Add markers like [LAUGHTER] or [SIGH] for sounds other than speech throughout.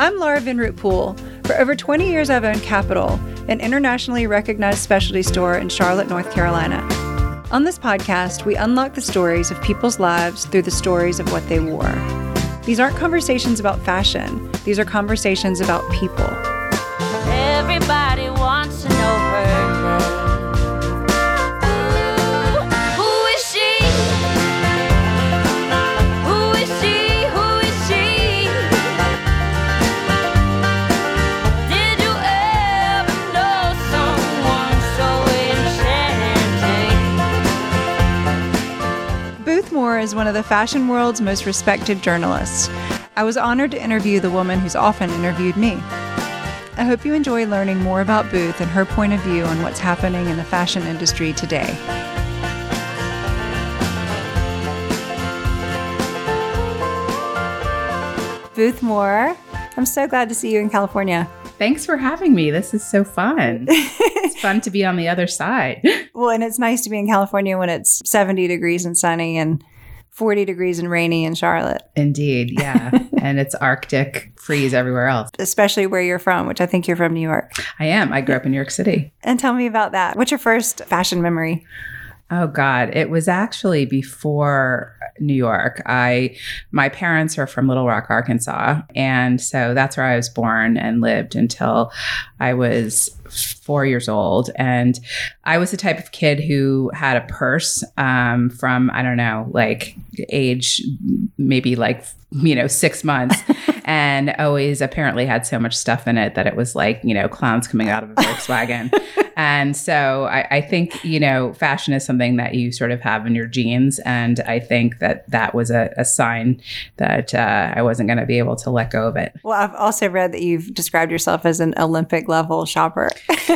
I'm Laura Vinroot Poole. For over 20 years, I've owned Capital, an internationally recognized specialty store in Charlotte, North Carolina. On this podcast, we unlock the stories of people's lives through the stories of what they wore. These aren't conversations about fashion, these are conversations about people. Everybody wants to know Moore is one of the fashion world's most respected journalists. I was honored to interview the woman who's often interviewed me. I hope you enjoy learning more about Booth and her point of view on what's happening in the fashion industry today. Booth Moore, I'm so glad to see you in California. Thanks for having me. This is so fun. [LAUGHS] it's fun to be on the other side. Well, and it's nice to be in California when it's 70 degrees and sunny and 40 degrees and rainy in Charlotte, Indeed, yeah. [LAUGHS] and it's Arctic freeze everywhere else. especially where you're from, which I think you're from New York. I am. I grew up in New York City. And tell me about that. What's your first fashion memory? Oh God, it was actually before New York. I my parents are from Little Rock, Arkansas, and so that's where I was born and lived until I was four years old. And I was the type of kid who had a purse um, from I don't know, like age maybe like you know six months, [LAUGHS] and always apparently had so much stuff in it that it was like you know clowns coming out of a [LAUGHS] Volkswagen. And so I, I think, you know, fashion is something that you sort of have in your genes. And I think that that was a, a sign that uh, I wasn't going to be able to let go of it. Well, I've also read that you've described yourself as an Olympic level shopper. [LAUGHS]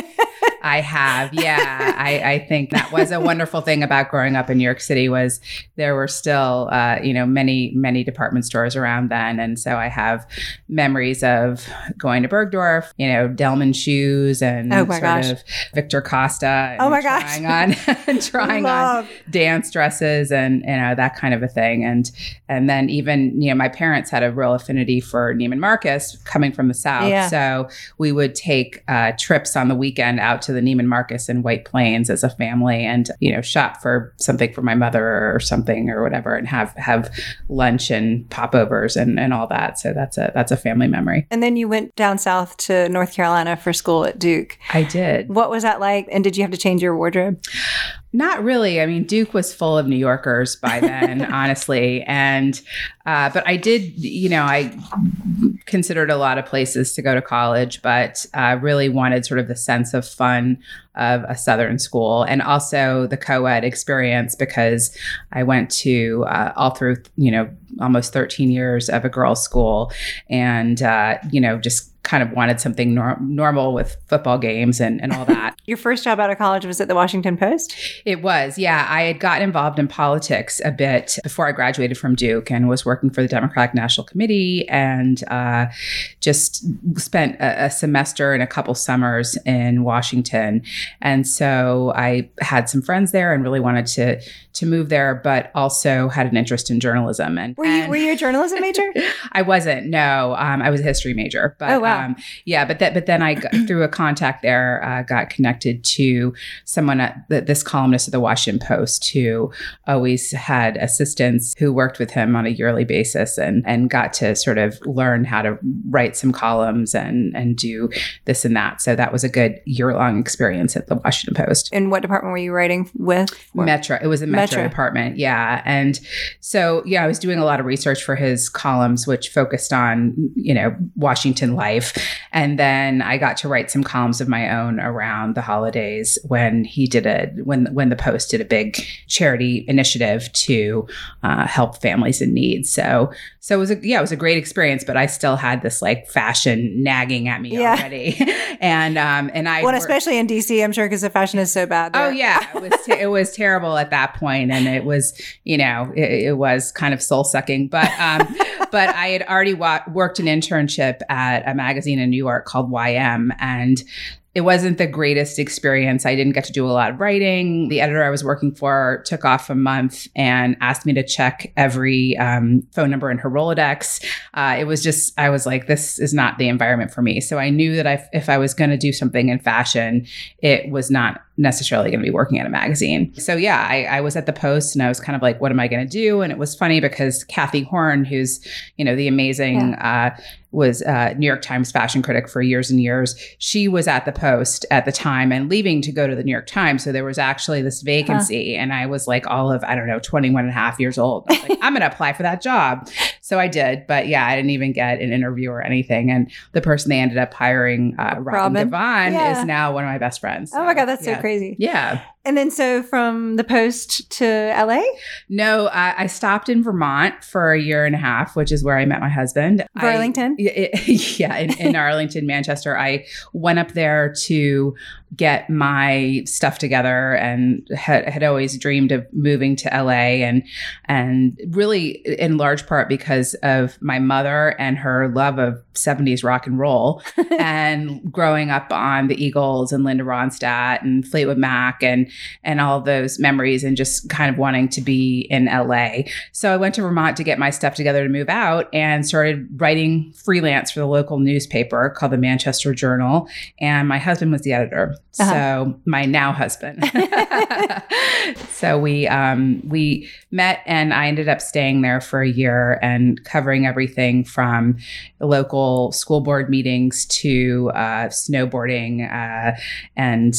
I have, yeah. I, I think that was a wonderful thing about growing up in New York City was there were still, uh, you know, many, many department stores around then. And so I have memories of going to Bergdorf, you know, Delman shoes and Oh sort gosh. of Victor Costa. And Oh my gosh. trying on, [LAUGHS] trying on dance dresses and you know that kind of a thing and and then even you know my parents had a real affinity for Neiman Marcus coming from the south Yeah. so we would take uh, trips on the weekend out to the Neiman Marcus in White Plains as a family and you know shop for something for my mother or something or whatever and have have lunch and popovers and and all that so that's a that's a family memory And then you went down south to North Carolina for school at Duke. I did What was that like? And did you have to change your wardrobe? Not really. I mean, Duke was full of New Yorkers by then, [LAUGHS] honestly. And, uh, but I did, you know, I considered a lot of places to go to college, but uh, really wanted sort of the sense of fun of a Southern school and also the co ed experience because I went to uh, all through, you know, almost 13 years of a girls' school and, uh, you know, just kind of wanted something nor- normal with football games and, and all that. [LAUGHS] Your first job out of college was at the Washington Post? It was, yeah. I had gotten involved in politics a bit before I graduated from Duke and was working for the Democratic National Committee and uh, just spent a, a semester and a couple summers in Washington. And so I had some friends there and really wanted to to move there, but also had an interest in journalism. And Were you and- were you a journalism major? [LAUGHS] I wasn't. No, um, I was a history major. But Oh, wow. Um, yeah, but that but then I got, through a contact there uh, got connected to someone at the, this columnist at the Washington Post who always had assistants who worked with him on a yearly basis and and got to sort of learn how to write some columns and and do this and that. So that was a good year long experience at the Washington Post. In what department were you writing with? Or- Metro. It was a Metro, Metro. department. Yeah. And so, yeah, I was doing a lot of research for his columns, which focused on, you know, Washington life. And then I got to write some columns of my own around the holidays when he did a, when, when the Post did a big charity initiative to uh, help families in need. So, so it was a, yeah, it was a great experience, but I still had this like fashion nagging at me Yeah. already. [LAUGHS] and, um, and I, Well, wor- especially in DC, I'm sure because the fashion is so bad. Oh yeah, it was te- it was terrible at that point, and it was you know it, it was kind of soul sucking. But um, [LAUGHS] but I had already wa- worked an internship at a magazine in New York called YM, and it wasn't the greatest experience. I didn't get to do a lot of writing. The editor I was working for took off a month and asked me to check every um, phone number in her Rolodex. Uh, it was just, I was like, this is not the environment for me. So I knew that I, if I was going to do something in fashion, it was not necessarily going to be working at a magazine. So yeah, I, I was at the Post and I was kind of like, what am I going to do? And it was funny because Cathy Horyn, who's you know the amazing. Uh, was a New York Times fashion critic for years and years. She was at the Post at the time and leaving to go to the New York Times. So there was actually this vacancy. And I was like all of, I don't know, 21 and a half years old. I was like, I'm going to apply for that job. So I did. But yeah, I didn't even get an interview or anything. And the person they ended up hiring, uh, Robin, Robin? Givhan, Yeah. is now one of my best friends. Oh my God, that's yeah. so crazy. Yeah. And then so from the Post to LA? No, I, I stopped in Vermont for a year and a half, which is where I met my husband. I- Burlington? Yeah, [LAUGHS] yeah, in, in Arlington, Manchester. I went up there to get my stuff together and had, had always dreamed of moving to LA and and really in large part because of my mother and her love of 70s rock and roll [LAUGHS] and growing up on the Eagles and Linda Ronstadt and Fleetwood Mac and and all those memories and just kind of wanting to be in LA. So I went to Vermont to get my stuff together to move out and started writing freelance for the local newspaper called the Manchester Journal. And my husband was the editor. Uh-huh. So my now husband. [LAUGHS] [LAUGHS] so we um, we met and I ended up staying there for a year and covering everything from local school board meetings to uh, snowboarding uh, and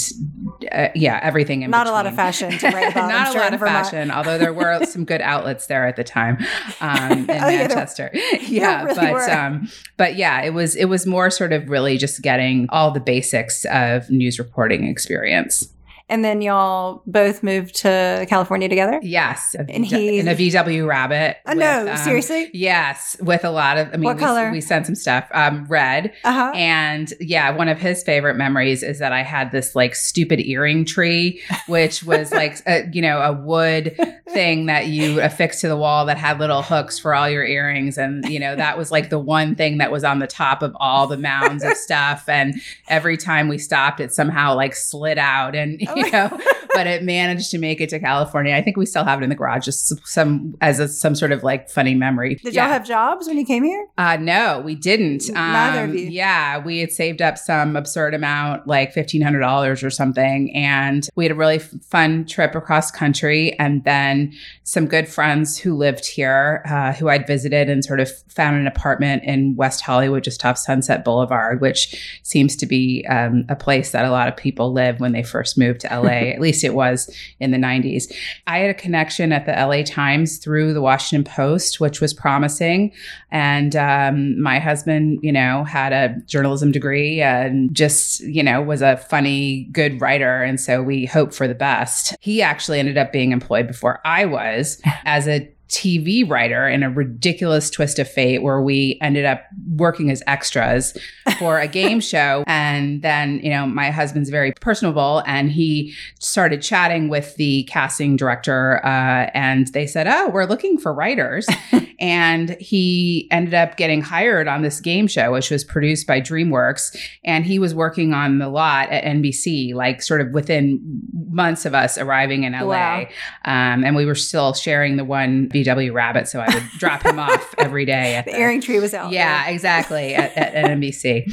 uh, yeah, everything in Not a lot of fashion to write about. [LAUGHS] I'm Not sure, a lot of Vermont. fashion, although there were [LAUGHS] some good outlets there at the time um, in [LAUGHS] Oh, Manchester. yeah, really but um, but yeah, it was it was more sort of really just getting all the basics of news reporting experience. And then y'all both moved to California together? Yes, And he- in a VW Rabbit. Oh, no, um, seriously? Yes, with a lot of. I mean, What we, color? we sent some stuff. Um, red. Uh huh. And yeah, one of his favorite memories is that I had this like stupid earring tree, which was [LAUGHS] like a, you know a wood thing that you affixed to the wall that had little hooks for all your earrings, and you know that was like the one thing that was on the top of all the mounds of stuff. And every time we stopped, it somehow like slid out, and Oh [LAUGHS] but it managed to make it to California. I think we still have it in the garage, just some as a, some sort of like funny memory. Did Yeah. y'all have jobs when you came here? Uh, no, we didn't. Neither of Um, you. Yeah, we had saved up some absurd amount, like fifteen hundred dollars or something, and we had a really fun trip across country. And then some good friends who lived here, uh, who I'd visited, and sort of found an apartment in West Hollywood, just off Sunset Boulevard, which seems to be um, a place that a lot of people live when they first moved to LA. [LAUGHS] At least it was in the '90s. I had a connection at the LA Times through the Washington Post, which was promising. And um, my husband, you know, had a journalism degree and just, you know, was a funny, good writer. And so we hoped for the best. He actually ended up being employed before I was as a TV writer in a ridiculous twist of fate where we ended up working as extras for a game [LAUGHS] show. And then, you know, my husband's very personable and he started chatting with the casting director uh, and they said, Oh, we're looking for writers. [LAUGHS] and he ended up getting hired on this game show, which was produced by DreamWorks. And he was working on the lot at NBC, like sort of within months of us arriving in LA. Wow. Um, and we were still sharing the one VW Rabbit. So I would drop him off [LAUGHS] every day at The the, earring tree was out. Yeah, exactly. At, at, [LAUGHS] at NBC.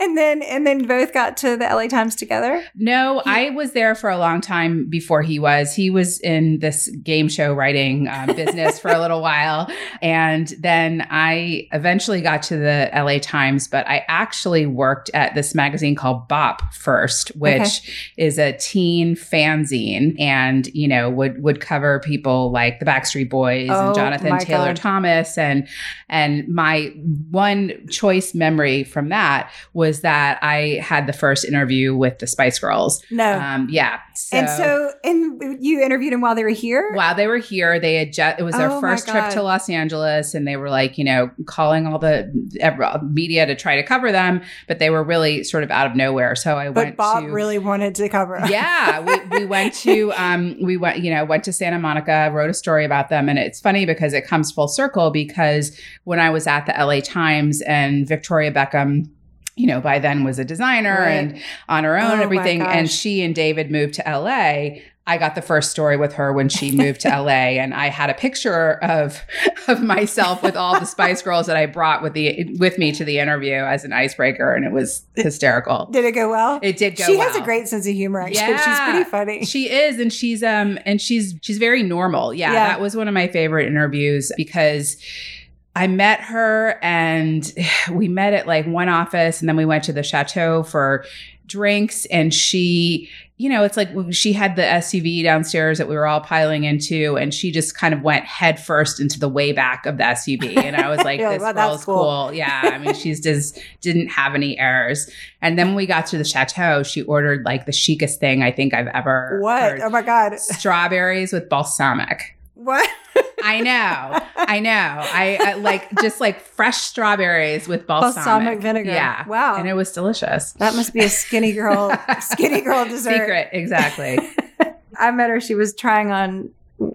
And then and then both got to the LA Times together. No, I was there for a long time before he was. He was in this game show writing uh, business for a little while. And then I eventually got to the LA Times, but I actually worked at this magazine called Bop first, which is a teen fanzine and, you know, would, would cover people like the Backstreet Boys Oh, and Jonathan Taylor God. Thomas. And, and my one choice memory from that was that I had the first interview with the Spice Girls. No. Um, yeah. And so and you interviewed him while they were here? while they were here, they had just, it was their Oh first trip to Los Angeles and they were like, you know, calling all the media to try to cover them, but they were really sort of out of nowhere. So I went to. But went Bob to, really wanted to cover. yeah, we, we went to [LAUGHS] um we went you know went to Santa Monica, wrote a story about them, and it's funny because it comes full circle because when I was at the LA Times and Victoria Beckham you know, by then was a designer Right. and on her own Oh and everything. And she and David moved to LA. I got the first story with her when she moved to LA, [LAUGHS] and I had a picture of of myself with all the Spice [LAUGHS] Girls that I brought with the with me to the interview as an icebreaker, and it was hysterical. Did it go well? It did go. she has a great sense of humor. Actually, she's pretty funny. She is, and she's um, and she's she's very normal. Yeah, Yeah. that was one of my favorite interviews because I met her, and [SIGHS] we met at like one office, and then we went to the chateau for drinks, and she. You know, it's like she had the SUV downstairs that we were all piling into, and she just kind of went head first into the way back of the SUV. And I was [LAUGHS] like, You're like, "This "Wow, girl that's cool." cool." Yeah, I mean, she's just didn't have any errors. And then when we got to the chateau, she ordered like the chicest thing I think I've ever what? heard. Oh my god! Strawberries with balsamic. What? I know, I know. I, I like just like fresh strawberries with balsamic, Balsamic vinegar. Yeah, Wow. and it was delicious. That must be a skinny girl, [LAUGHS] skinny girl dessert. Secret, exactly. [LAUGHS] I met her. She was trying on.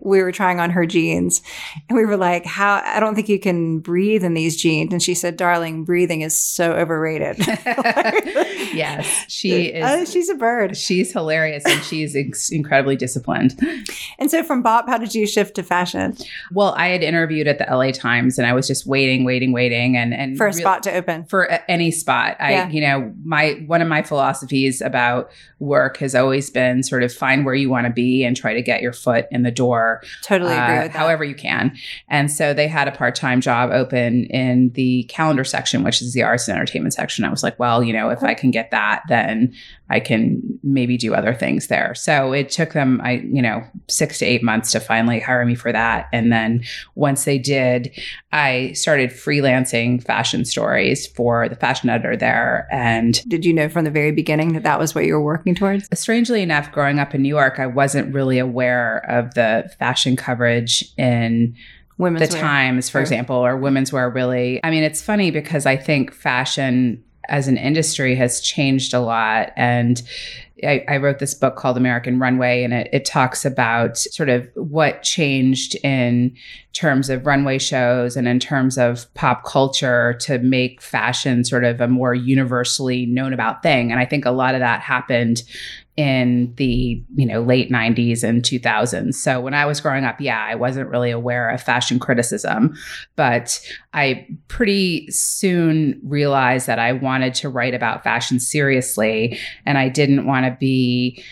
We were trying on her jeans, and we were like, "How? I don't think you can breathe in these jeans." And she said, "Darling, breathing is so overrated." [LAUGHS] yes, she Oh, is. she's a bird. She's hilarious and she's ex- incredibly disciplined. And so, from Bop, how did you shift to fashion Well, I had interviewed at the LA Times and I was just waiting, waiting, waiting, and and for a spot to open? for a- any spot. I, Yeah. you know, my one of my philosophies about work has always been sort of find where you want to be and try to get your foot in the door, Totally agree uh, with that. however you can. And so they had a part time job open in the calendar section, which is the arts and entertainment section. I was like, well, you know, if I can get that, then I can maybe do other things there. So it took them, I, you know, six to eight months to finally hire me for that. And then once they did, I started freelancing fashion stories for the fashion editor there. And did you know from the very beginning that that was what you were working towards? strangely enough, growing up in New York, I wasn't really aware of the fashion coverage in Women's the wear. Times, for Sure. example, or women's wear really. I mean, it's funny because I think fashion as an industry has changed a lot. And I, I wrote this book called American Runway, and it, it talks about sort of what changed in terms of runway shows and in terms of pop culture to make fashion sort of a more universally known about thing. And I think a lot of that happened in the you know late 90s and 2000s so when i was growing up yeah i wasn't really aware of fashion criticism but i pretty soon realized that i wanted to write about fashion seriously and i didn't want to be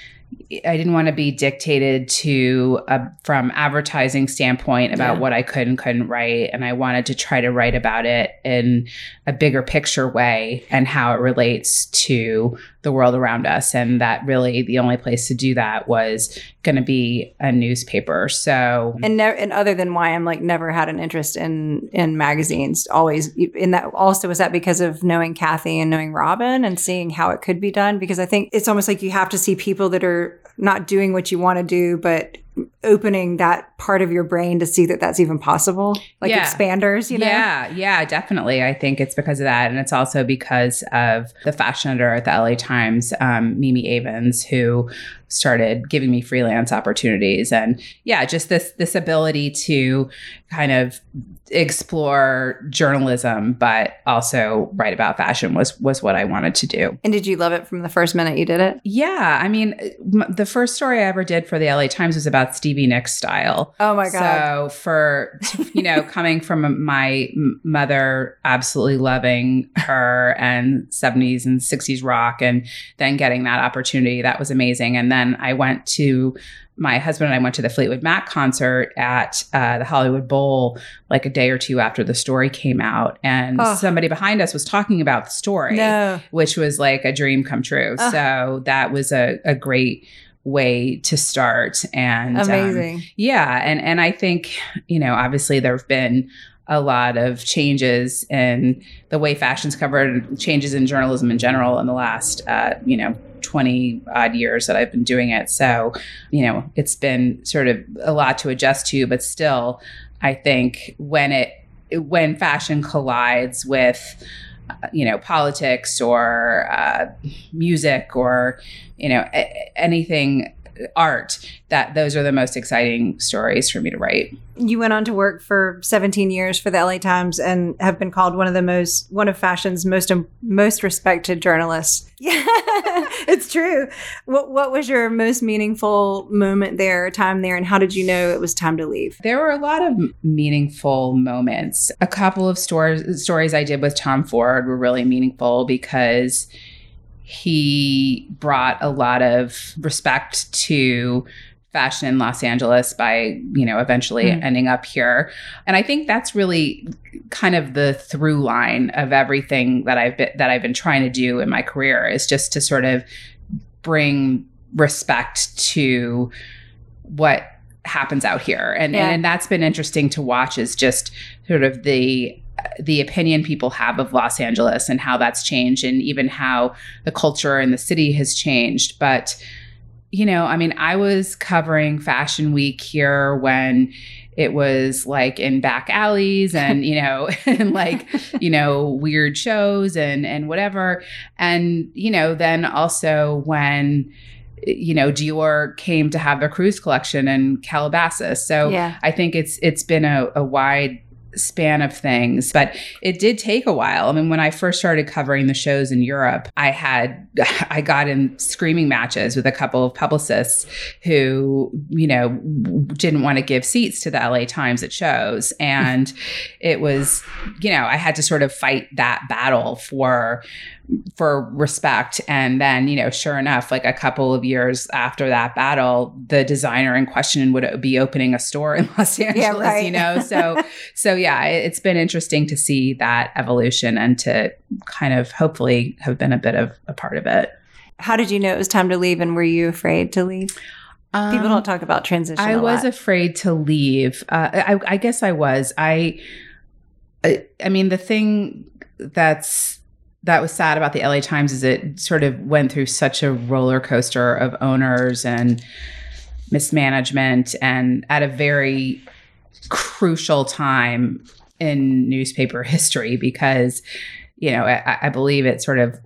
I didn't want to be dictated to uh, from advertising standpoint about Yeah. what I could and couldn't write, and I wanted to try to write about it in a bigger picture way and how it relates to the world around us. And that really the only place to do that was going to be a newspaper. So and never and other than why I'm like never had an interest in in magazines. Always in that. Also, was that because of knowing Cathy and knowing Robin and seeing how it could be done? Because I think it's almost like you have to see people that are not doing what you want to do, but opening that part of your brain to see that that's even possible, like Yeah. expanders. You know, Yeah, yeah, definitely. I think it's because of that. And it's also because of the fashion editor at the LA Times, um, Mimi Avins, who started giving me freelance opportunities. And yeah, just this this ability to kind of explore journalism, but also write about fashion was was what I wanted to do. And did you love it from the first minute you did it? Yeah, I mean, m- the first story I ever did for the LA Times was about Stevie Nicks style. Oh my god! So for you know, [LAUGHS] coming from my mother absolutely loving her and 70s and 60s rock and then getting that opportunity, that was amazing. And then I went to my husband and I went to the Fleetwood Mac concert at uh, the Hollywood Bowl like a day or two after the story came out. And Oh. somebody behind us was talking about the story no, which was like a dream come true. Ah. So that was a, a great way to start. And um, amazing. yeah, and and I think you know obviously there have been a lot of changes in the way fashion's covered, changes in journalism in general in the last uh, you know. 20 odd years that I've been doing it. So, you know, it's been sort of a lot to adjust to, but still, I think when it, when fashion collides with, uh, you know, politics or uh, music or, you know, a- anything art, that those are the most exciting stories for me to write. You went on to work for 17 years for the LA Times and have been called one of the most one of fashion's most um, most respected journalists. Yeah, [LAUGHS] [LAUGHS] it's true. What what was your most meaningful moment there, time there, and how did you know it was time to leave? There were a lot of meaningful moments. A couple of stores, stories I did with Tom Ford were really meaningful because he brought a lot of respect to fashion in Los Angeles by, you know, eventually Mm. ending up here. And I think that's really kind of the through line of everything that I've been that I've been trying to do in my career is just to sort of bring respect to what happens out here. And Yeah. and that's been interesting to watch is just sort of the the opinion people have of Los Angeles and how that's changed and even how the culture in the city has changed. But you know, I mean, I was covering Fashion Week here when it was like in back alleys [LAUGHS] and you know [LAUGHS] and like you know weird shows and and whatever and you know then also when you know Dior came to have their cruise collection in Calabasas so Yeah. I think it's it's been a, a wide span of things but it did take a while. I mean when i first started covering the shows in europe i had [LAUGHS] i got in screaming matches with a couple of publicists who you know didn't want to give seats to the la times at shows. And it was you know i had to sort of fight that battle for for respect and then you know sure enough like a couple of years after that battle the designer in question would be opening a store in [LAUGHS] los angeles right. you know so [LAUGHS] so yeah it, it's been interesting to see that evolution and to kind of hopefully have been a bit of a part of it How did you know it was time to leave, and were you afraid to leave? People Um, don't talk about transition. I was lot. afraid to leave. Uh, I, I guess I was. I, I, I mean, the thing that's that was sad about the LA Times is it sort of went through such a roller coaster of owners and mismanagement, and at a very crucial time in newspaper [LAUGHS] history because, you know, I, I believe it sort of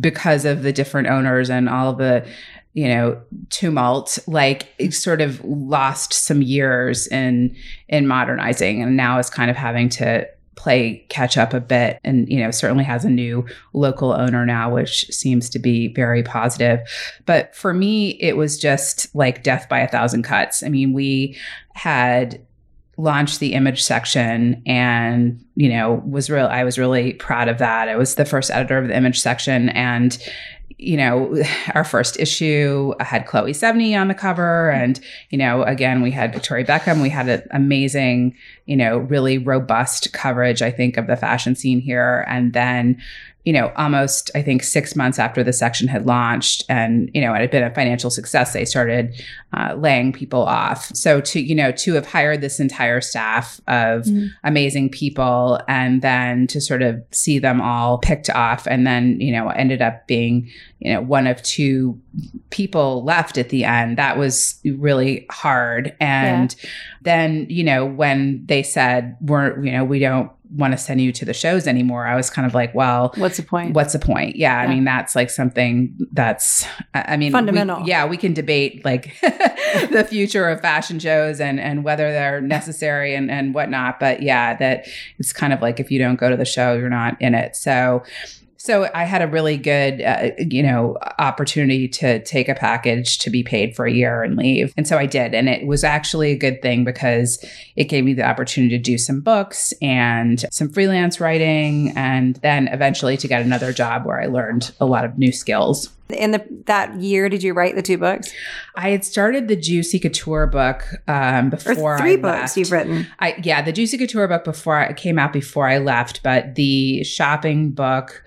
because of the different owners and all the you know tumult like it sort of lost some years in in modernizing and now is kind of having to play catch up a bit and you know certainly has a new local owner now which seems to be very positive. But for me it was just like death by a thousand cuts. I mean we had launched the image section and you know was real i was really proud of that. I was the first editor of the image section and you know [SIGHS] our first issue had chloe sevigny on the cover and you know again we had victoria beckham. We had an amazing you know really robust coverage i think of the fashion scene here. And then you know, almost I think six months after the section had launched, and you know, it had been a financial success, they started uh, laying people off. So to you know, to have hired this entire staff of Mhm. amazing people, and then to sort of see them all picked off, and then you know, ended up being you know one of two people left at the end. That was really hard, and then you know when they said we're you know we don't want to send you to the shows anymore i was kind of like well What's the point? what's the point yeah, i mean that's like something that's i mean we- Fundamental. yeah we can debate like [LAUGHS] the future of fashion shows and and whether they're necessary and and whatnot but yeah that it's kind of like if you don't go to the show you're not in it so so I had a really good, uh, you know, opportunity to take a package to be paid for a year and leave, and so I did, and it was actually a good thing because it gave me the opportunity to do some books and some freelance writing, and then eventually to get another job where I learned a lot of new skills. In the that year, did you write the two books I had started the Juicy Couture book um, or before three I books left. you've written? I yeah, the Juicy Couture book before I came out before I left, but the shopping book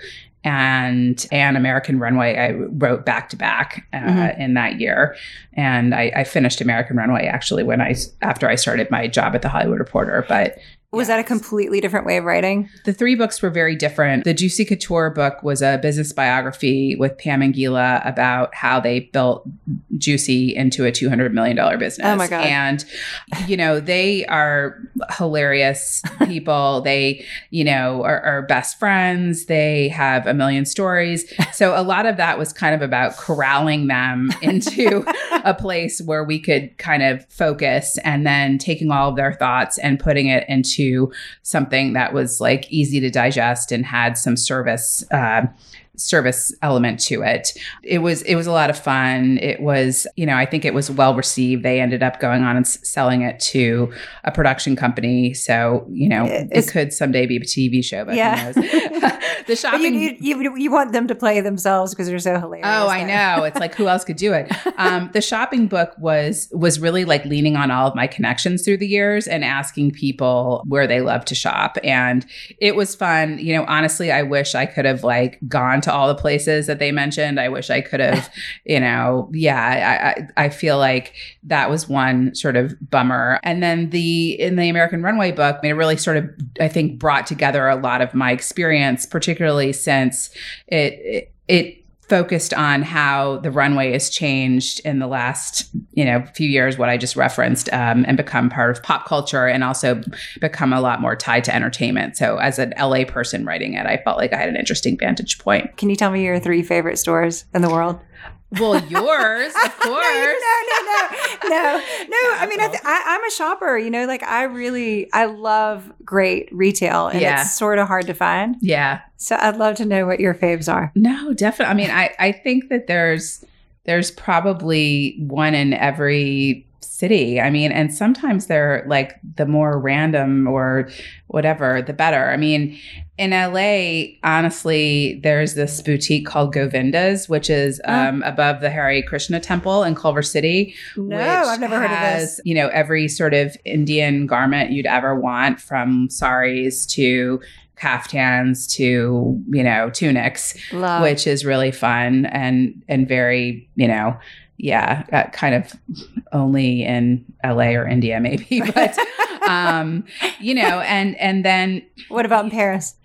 and an American Runway I wrote back to back uh, Mhm. in that year, and I, I finished American Runway actually when I after I started my job at the Hollywood Reporter, but Was that a completely different way of writing? The three books were very different. The Juicy Couture book was a business biography with Pam and Gila about how they built Juicy into a $200 million business. Oh my God. And, you know, they are hilarious [LAUGHS] people. they, you know, are, are best friends. They have a million stories. So a lot of that was kind of about corralling them [LAUGHS] into a place where we could kind of focus and then taking all of their thoughts and putting it into something that was like easy to digest and had some service uh, service element to it. It was it was a lot of fun. It was, you know, I think it was well received. They ended up going on and s- selling it to a production company. So, you know, It- it, could someday be a TV show, but Yeah. who knows. [LAUGHS] the [LAUGHS] But you, shopping you, you, you want them to play themselves because they're so hilarious. Oh, I know. It's like who else could do it? [LAUGHS] Um, the shopping book was was really like leaning on all of my connections through the years and asking people where they love to shop, and it was fun. You know, honestly, I wish I could have like gone to all the places that they mentioned. I wish I could have, [LAUGHS] you know, yeah. I, I I feel like that was one sort of bummer. And then the in the American Runway book, I mean, it really sort of I think brought together a lot of my experience, particularly since it it, it focused on how the runway has changed in the last you know few years what i just referenced um, and become part of pop culture and also become a lot more tied to entertainment so as an la person writing it i felt like i had an interesting vantage point Can you tell me your three favorite stores in the world? Well yours of [LAUGHS] course no, no, no, no, no, no. I mean, I th- I, I'm a shopper. You know, like I really, I love great retail, and Yeah. it's sort of hard to find. yeah So I'd love to know what your faves are. No, definitely. I mean, I I think that there's there's probably one in every city. I mean, and sometimes they're like the more random or whatever, the better. I mean, in LA, honestly, there's this boutique called Govinda's, which is Oh. um, above the Hare Krishna Temple in Culver City. No, which I've never heard of has, this. You know, every sort of Indian garment you'd ever want, from saris to kaftans to you know tunics Love. which is really fun and and very you know yeah uh, kind of only in la or india maybe [LAUGHS] but [LAUGHS] um you know and and then what about in Paris?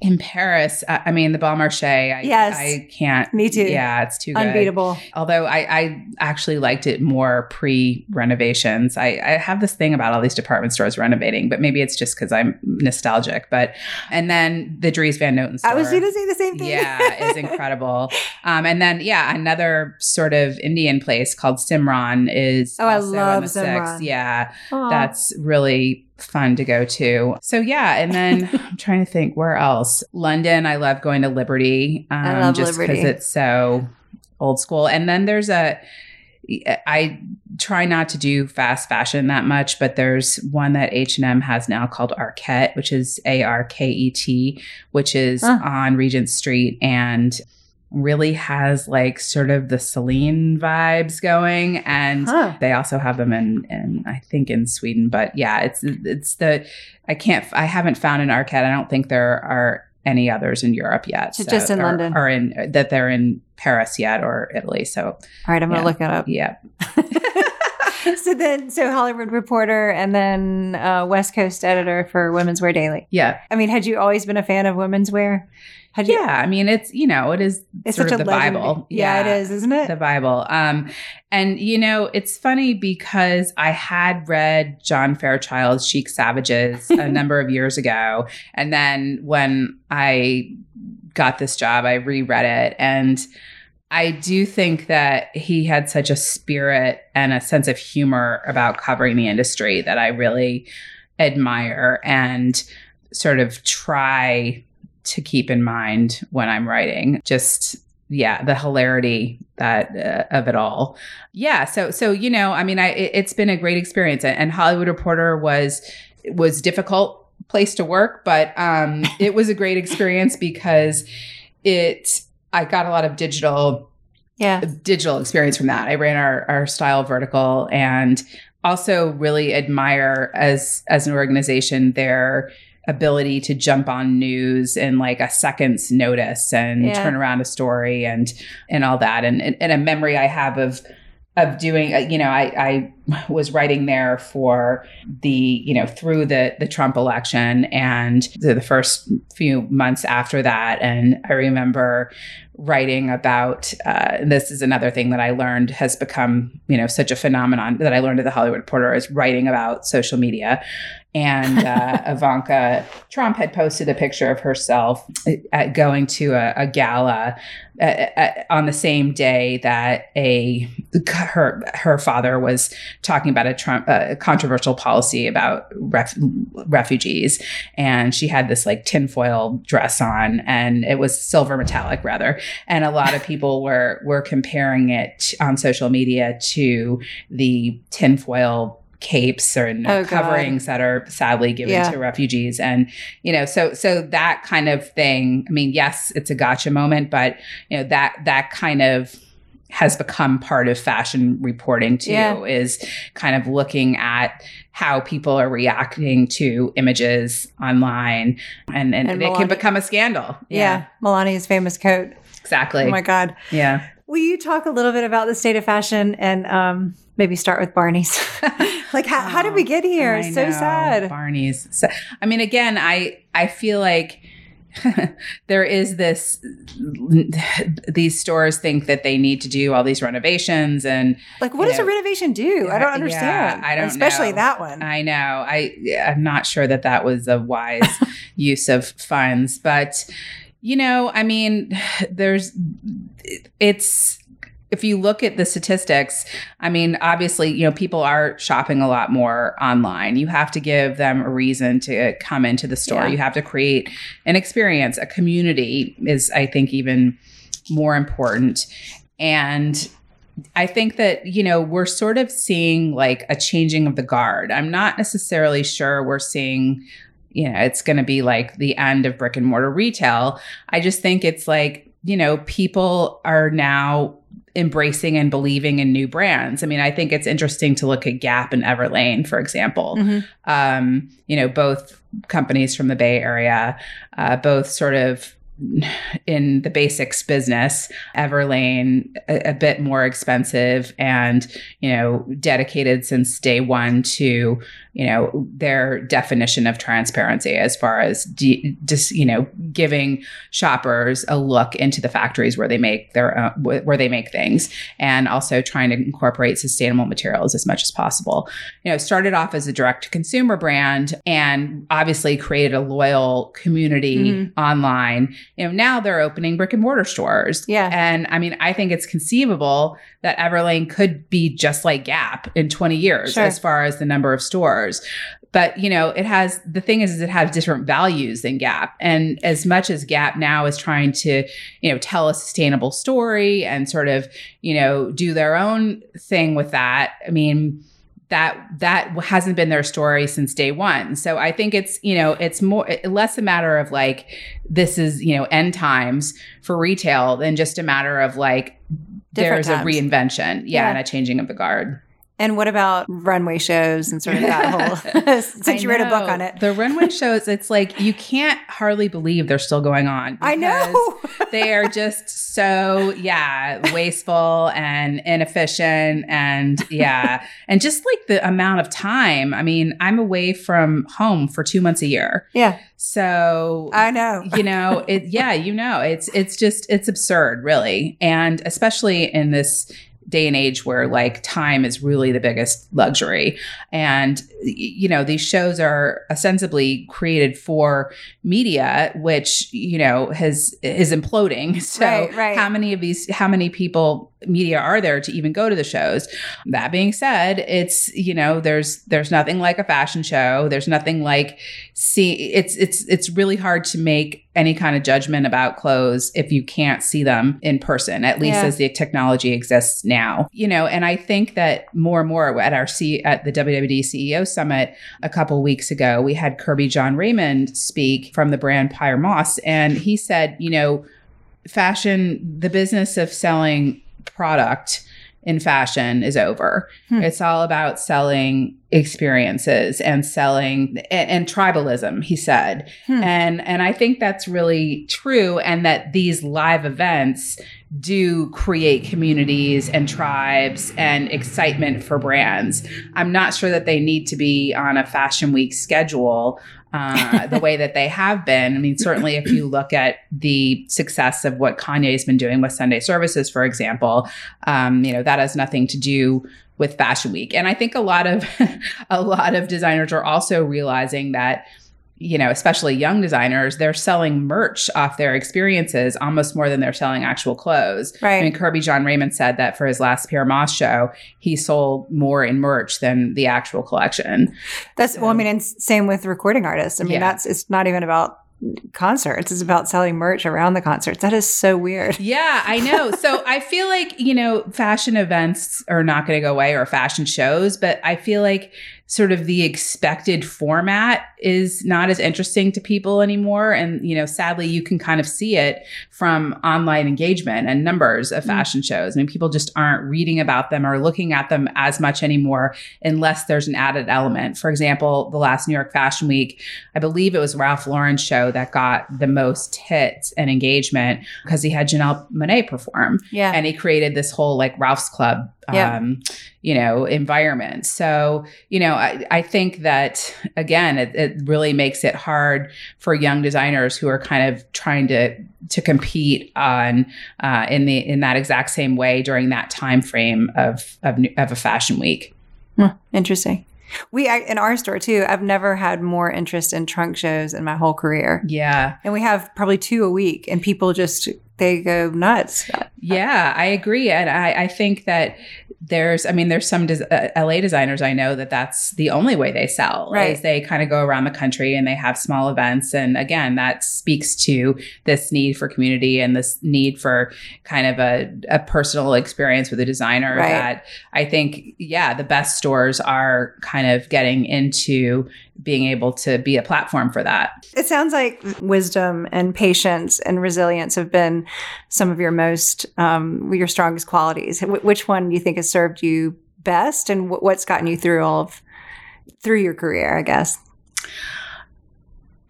In paris i mean the Bon Marché I, Yes. i can't Me too. yeah it's too good Unbeatable. although I, I actually liked it more pre renovations. I, I have this thing about all these department stores renovating, but maybe it's just because I'm nostalgic. But and then the Dries Van Noten store. I was going to say the same thing. Yeah, is [LAUGHS] incredible. Um, and then yeah, another sort of Indian place called Simran is. Oh, I love the six. Simran. Yeah, Aw. that's really fun to go to. So yeah, and then [LAUGHS] I'm trying to think where else. London, I love going to Liberty. Um, I love just because it's so old school. And then there's a. I try not to do fast fashion that much, but there's one that H and M has now called Arket, which is A R K E T, which is Huh. on Regent Street and really has like sort of the Celine vibes going and Huh. they also have them in, in I think in Sweden but yeah it's it's the I can't I haven't found an Arket I don't think there are any others in Europe yet So just in or, London. or in that they're in Paris yet or Italy so All right, I'm going to look it up. yeah [LAUGHS] so then, so Hollywood reporter and then uh, West Coast editor for Women's Wear Daily. yeah I mean, had you always been a fan of women's wear? You? yeah I mean it's you know it is It's sort such of the legendary- Bible Yeah, it is, isn't it? the Bible. Um, and you know, it's funny because I had read John Fairchild's Chic Savages a [LAUGHS] number of years ago, and then when I got this job, I reread it, and I do think that he had such a spirit and a sense of humor about covering the industry that I really admire and sort of try to keep in mind when I'm writing. Just yeah, the hilarity that uh, of it all. Yeah, so so you know, I mean, I it, it's been a great experience, and, and Hollywood Reporter was was difficult place to work, but um, [LAUGHS] it was a great experience because it I got a lot of digital yeah. digital experience from that. I ran our our style vertical and also really admire as as an organization their ability to jump on news in like a second's notice and Yeah. turn around a story and and all that and, and and a memory I have of of doing uh, you know I I was writing there for the you know through the the Trump election and the, the first few months after that. And I remember writing about uh, and this is another thing that I learned has become you know such a phenomenon that I learned at the Hollywood Reporter is writing about social media. And uh, [LAUGHS] Ivanka Trump had posted a picture of herself at going to a, a gala uh, uh, on the same day that a her her father was talking about a Trump uh, a controversial policy about ref, refugees, and she had this like tinfoil dress on, and it was silver metallic rather, and a lot of people were were comparing it on social media to the tinfoil capes or Oh, God. coverings that are sadly given Yeah. to refugees and you know so so that kind of thing i mean yes it's a gotcha moment but you know that that kind of has become part of fashion reporting too Yeah. is kind of looking at how people are reacting to images online and and, And it can become a scandal Yeah. Melania's famous coat. exactly Oh my God. yeah Will you talk a little bit about the state of fashion and um, maybe start with Barney's? [LAUGHS] like, how, how did we get here? I so know, sad. Barney's. So, I mean, again, I I feel like [LAUGHS] there is this. These stores think that they need to do all these renovations, and Like, what does a renovation do? I don't yeah, understand. I don't Especially know. that one. I know I I'm not sure that that was a wise [LAUGHS] use of funds, but you know, I mean, [SIGHS] there's it's if you look at the statistics, I mean, obviously, you know, people are shopping a lot more online. You have to give them a reason to come into the store. Yeah. You have to create an experience. A community is, I think, even more important. And I think that, you know, we're sort of seeing like a changing of the guard. I'm not necessarily sure we're seeing, you know, it's going to be like the end of brick and mortar retail. I just think it's like, you know, people are now embracing and believing in new brands. I mean, I think it's interesting to look at Gap and Everlane, for example. Mhm. Um, you know, both companies from the Bay Area, uh, both sort of in the basics business everlane a, a bit more expensive and you know dedicated since day one to you know their definition of transparency as far as de- just you know giving shoppers a look into the factories where they make their wh- where they make things and also trying to incorporate sustainable materials as much as possible you know started off as a direct to consumer brand and obviously created a loyal community Mhm. online you know now they're opening brick and mortar stores Yeah. and i mean i think it's conceivable that everlane could be just like gap in 20 years Sure. as far as the number of stores. But you know it has the thing is, is it has different values than gap. And as much as gap now is trying to you know tell a sustainable story and sort of you know do their own thing with that i mean that that hasn't been their story since day one. So i think it's you know it's more less a matter of like this is you know end times for retail than just a matter of like Different there's a reinvention. Yeah, Yeah. and a changing of the guard And what about runway shows and sort of that [LAUGHS] whole? [LAUGHS] since you I wrote a book on it, the runway [LAUGHS] shows it's like you can't hardly believe they're still going on I know. they are just so yeah wasteful and inefficient and yeah and just like the amount of time i mean i'm away from home for two months a year yeah, so I know. you know it yeah you know it's it's just it's absurd really and especially in this day and age where like time is really the biggest luxury. And you know these shows are ostensibly created for media which you know has is imploding. [LAUGHS] So Right, right. how many of these how many people media are there to even go to the shows? That being said it's you know there's there's nothing like a fashion show. There's nothing like see it's it's it's really hard to make any kind of judgment about clothes if you can't see them in person at least Yeah. as the technology exists now you know and i think that more and more at our C at the WWD CEO summit a couple weeks ago we had Kerby Jean-Raymond speak from the brand Pyer Moss and he said you know fashion the business of selling product in fashion is over. Hmm. It's all about selling experiences and selling and, and tribalism, he said. Hmm. And and I think that's really true and that these live events do create communities and tribes and excitement for brands. I'm not sure that they need to be on a fashion week schedule uh, the way that they have been. I mean, certainly if you look at the success of what Kanye's been doing with Sunday services, for example, um, you know, that has nothing to do with Fashion Week. And I think a lot of [LAUGHS] a lot of designers are also realizing that you know, especially young designers, they're selling merch off their experiences almost more than they're selling actual clothes. Right. I mean, Kerby Jean-Raymond said that for his last Pyer Moss show, he sold more in merch than the actual collection. That's well, I mean, and same with recording artists. I mean, Yeah. that's it's not even about concerts; it's about selling merch around the concerts. That is so weird. [LAUGHS] Yeah, I know. So I feel like, you know, fashion events are not going to go away or fashion shows, but I feel like sort of the expected format is not as interesting to people anymore. And, you know, sadly, you can kind of see it from online engagement and numbers of fashion shows. I mean, people just aren't reading about them or looking at them as much anymore unless there's an added element. For example, the last New York Fashion Week, I believe it was Ralph Lauren's show that got the most hits and engagement because he had Janelle Monáe perform Yeah, and he created this whole like Ralph's Club, Yeah. um, you know, environment. So, you know, I, I think that again, it, it really makes it hard for young designers who are kind of trying to to compete on uh, in the in that exact same way during that time frame of of, of a fashion week. Interesting. We I, in our store too. I've never had more interest in trunk shows in my whole career, Yeah, and we have probably two a week, and people just they go nuts. Yeah, I agree, and I, I think that there's, I mean, there's some des- uh, LA designers I know that that's the only way they sell. Right. Is they kind of go around the country and they have small events, and again, that speaks to this need for community and this need for kind of a, a personal experience with a designer. Right. That I think, yeah, the best stores are kind of getting into being able to be a platform for that. It sounds like wisdom and patience and resilience have been some of your most um, your strongest qualities. Wh- which one do you think has served you best, and wh- what's gotten you through all of through your career? I guess.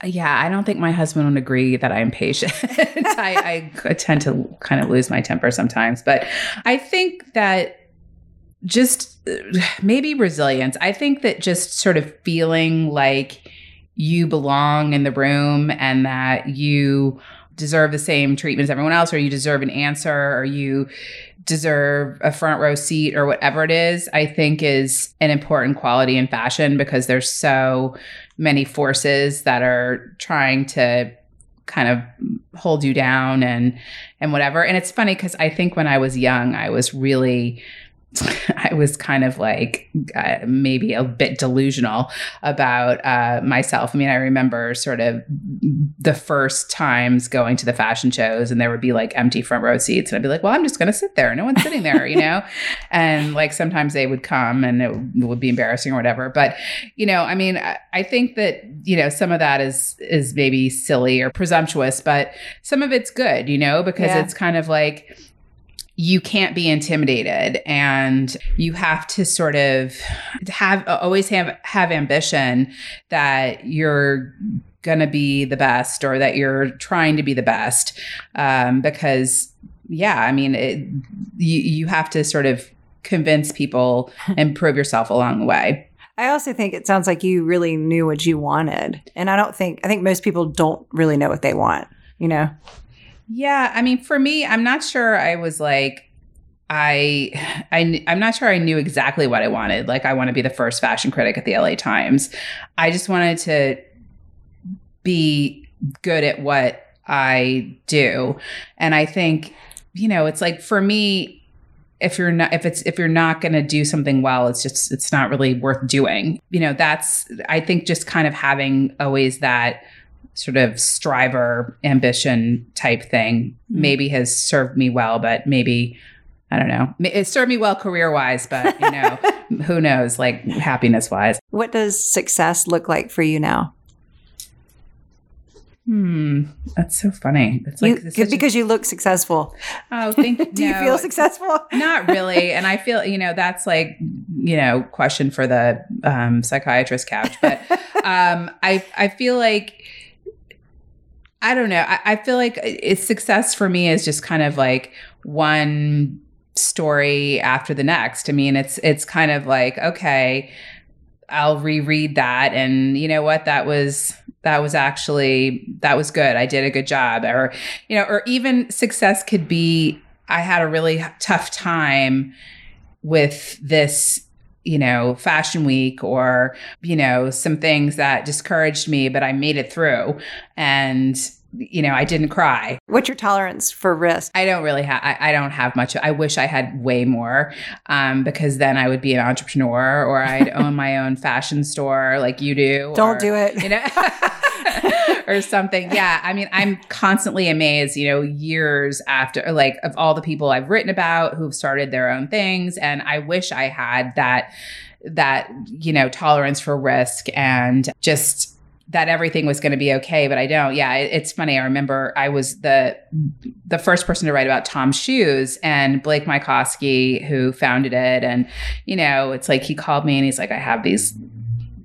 Yeah, I don't think my husband would agree that I'm patient. [LAUGHS] I, I tend to kind of lose my temper sometimes, but I think that just maybe resilience. I think that just sort of feeling like you belong in the room and that you deserve the same treatment as everyone else, or you deserve an answer, or you deserve a front row seat, or whatever it is, I think is an important quality in fashion because there's so many forces that are trying to kind of hold you down and and whatever. And it's funny because I think when I was young, I was really [LAUGHS] I was kind of like uh, maybe a bit delusional about uh, myself. I mean, I remember sort of the first times going to the fashion shows, and there would be like empty front row seats, and I'd be like, "Well, I'm just going to sit there. No one's sitting there," you know. [LAUGHS] and like sometimes they would come, and it would be embarrassing or whatever. But you know, I mean, I, I think that you know some of that is is maybe silly or presumptuous, but some of it's good, you know, because Yeah. it's kind of like you can't be intimidated and you have to sort of have always have have ambition that you're going to be the best or that you're trying to be the best um, because yeah i mean it, you you have to sort of convince people [LAUGHS] and prove yourself along the way I also think it sounds like you really knew what you wanted, and I don't think I think most people don't really know what they want. You know. Yeah, I mean, for me, I'm not sure I was like, I, [SIGHS] I, I'm not sure I knew exactly what I wanted. Like, I want to be the first fashion critic at the LA Times. I just wanted to be good at what I do, and I think, you know, it's like for me. If you're not, if it's if you're not going to do something well, it's just it's not really worth doing. You know, that's I think just kind of having always that sort of striver ambition type thing maybe has served me well but maybe i don't know it served me well career wise but you know [LAUGHS] who knows like happiness wise What does success look like for you now? hmm that's so funny it's You- like such a- because you look successful. oh thank [LAUGHS] Do you feel successful? not really and i feel you know that's like you know question for the um, psychiatrist couch but [LAUGHS] um, i i feel like I don't know. I, I feel like it's success for me is just kind of like one story after the next. I mean, it's it's kind of like okay, I'll reread that, and you know what, that was that was actually that was good. I did a good job, or you know, or even success could be I had a really tough time with this you know, fashion week or, you know, some things that discouraged me, but I made it through. And, you know, I didn't cry. What's your tolerance for risk? I don't really have, I, I don't have much. I wish I had way more um, because then I would be an entrepreneur or I'd own my own [LAUGHS] fashion store like you do. Don't or, do it. You know, [LAUGHS] or something. Yeah. I mean, I'm constantly amazed, you know, years after, like, of all the people I've written about who've started their own things. And I wish I had that, that, you know, tolerance for risk and just, that everything was going to be okay, but I don't. Yeah, it, it's funny. I remember I was the the first person to write about Tom's shoes, and Blake Mycoskie, who founded it, and you know, it's like he called me and he's like, "I have these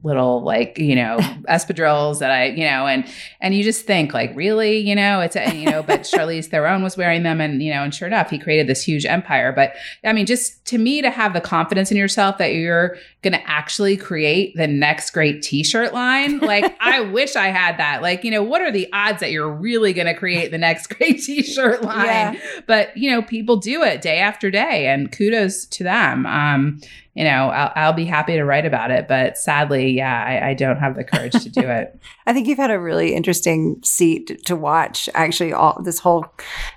little like you know [LAUGHS] espadrilles that I you know and and you just think like really you know it's a, you know but [LAUGHS] Charlize Theron was wearing them and you know and sure enough he created this huge empire but I mean just to me to have the confidence in yourself that you're going to actually create the next great t-shirt line like [LAUGHS] I wish I had that. Like you know what are the odds that you're really going to create the next [LAUGHS] great t-shirt line? Yeah. but you know people do it day after day and kudos to them. Um you know I'll, I'll be happy to write about it but sadly yeah I, I don't have the courage to do [LAUGHS] it. I think you've had a really interesting seat to watch actually all this whole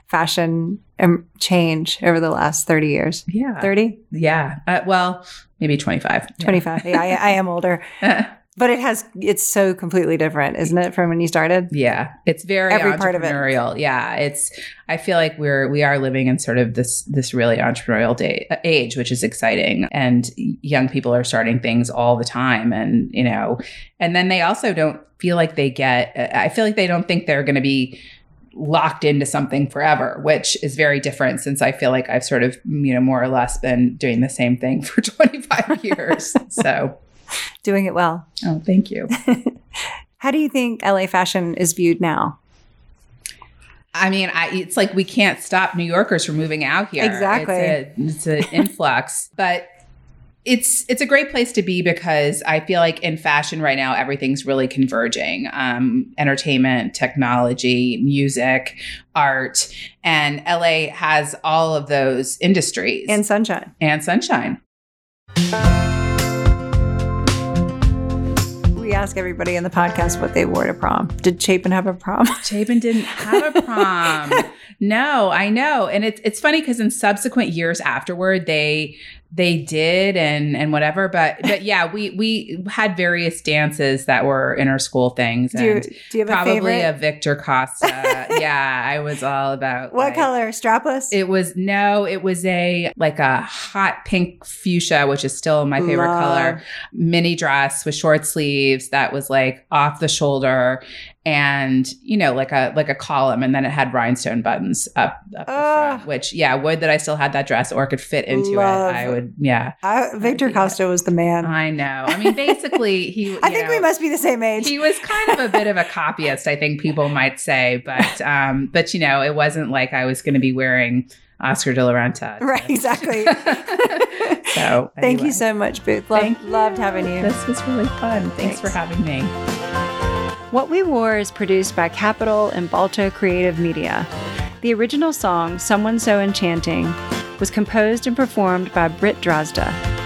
fashion change over the last 30 years. yeah 30, yeah uh, well maybe 25 25. Yeah, I, I am older. [LAUGHS] But it has, it's so completely different, isn't it, from when you started? Yeah, it's very Every part of it. entrepreneurial. Yeah, it's. I feel like we're we are living in sort of this this really entrepreneurial day age, which is exciting, and young people are starting things all the time, and you know, and then they also don't feel like they get. I feel like they don't think they're going to be locked into something forever, which is very different since I feel like I've sort of you know more or less been doing the same thing for [LAUGHS] twenty five years. so, [LAUGHS] Doing it well. oh, thank you. [LAUGHS] How do you think LA fashion is viewed now? I mean, I, it's like we can't stop New Yorkers from moving out here. Exactly. It's, a, it's an influx, but it's it's a great place to be because I feel like in fashion right now everything's really converging. Um, entertainment, technology, music, art, and LA has all of those industries And sunshine. and sunshine. We ask everybody in the podcast what they wore to prom. Did Chapin have a prom? [LAUGHS] Chapin didn't have a prom. [LAUGHS] no, I know. And it's it's funny because in subsequent years afterward, they they did and and whatever. But but yeah, we we had various dances that were school things. do, you, And do you have a probably favorite? a Victor Costa. [LAUGHS] yeah, I was all about what like- color? Strapless? It was no, it was a like a hot pink fuchsia, which is still my favorite Love. color mini dress with short sleeves that was like off the shoulder and you know like a like a column and then it had rhinestone buttons up, up the Ah. front which yeah would that i still had that dress or could fit into Love. it i would yeah I, Victor Costa was the man. i know i mean basically [LAUGHS] he I think know, we must be the same age. he was kind of a bit of a copyist i think people might say but [LAUGHS] um but you know it wasn't like i was going to be wearing oscar de la renta right, [LAUGHS] exactly. so Thank you so much, Booth. Love, Thank you. loved having you. this was really fun thanks for having me What We Wore is produced by Capital and Balto Creative Media. The original song, Someone So Enchanting, was composed and performed by Britt Drozda.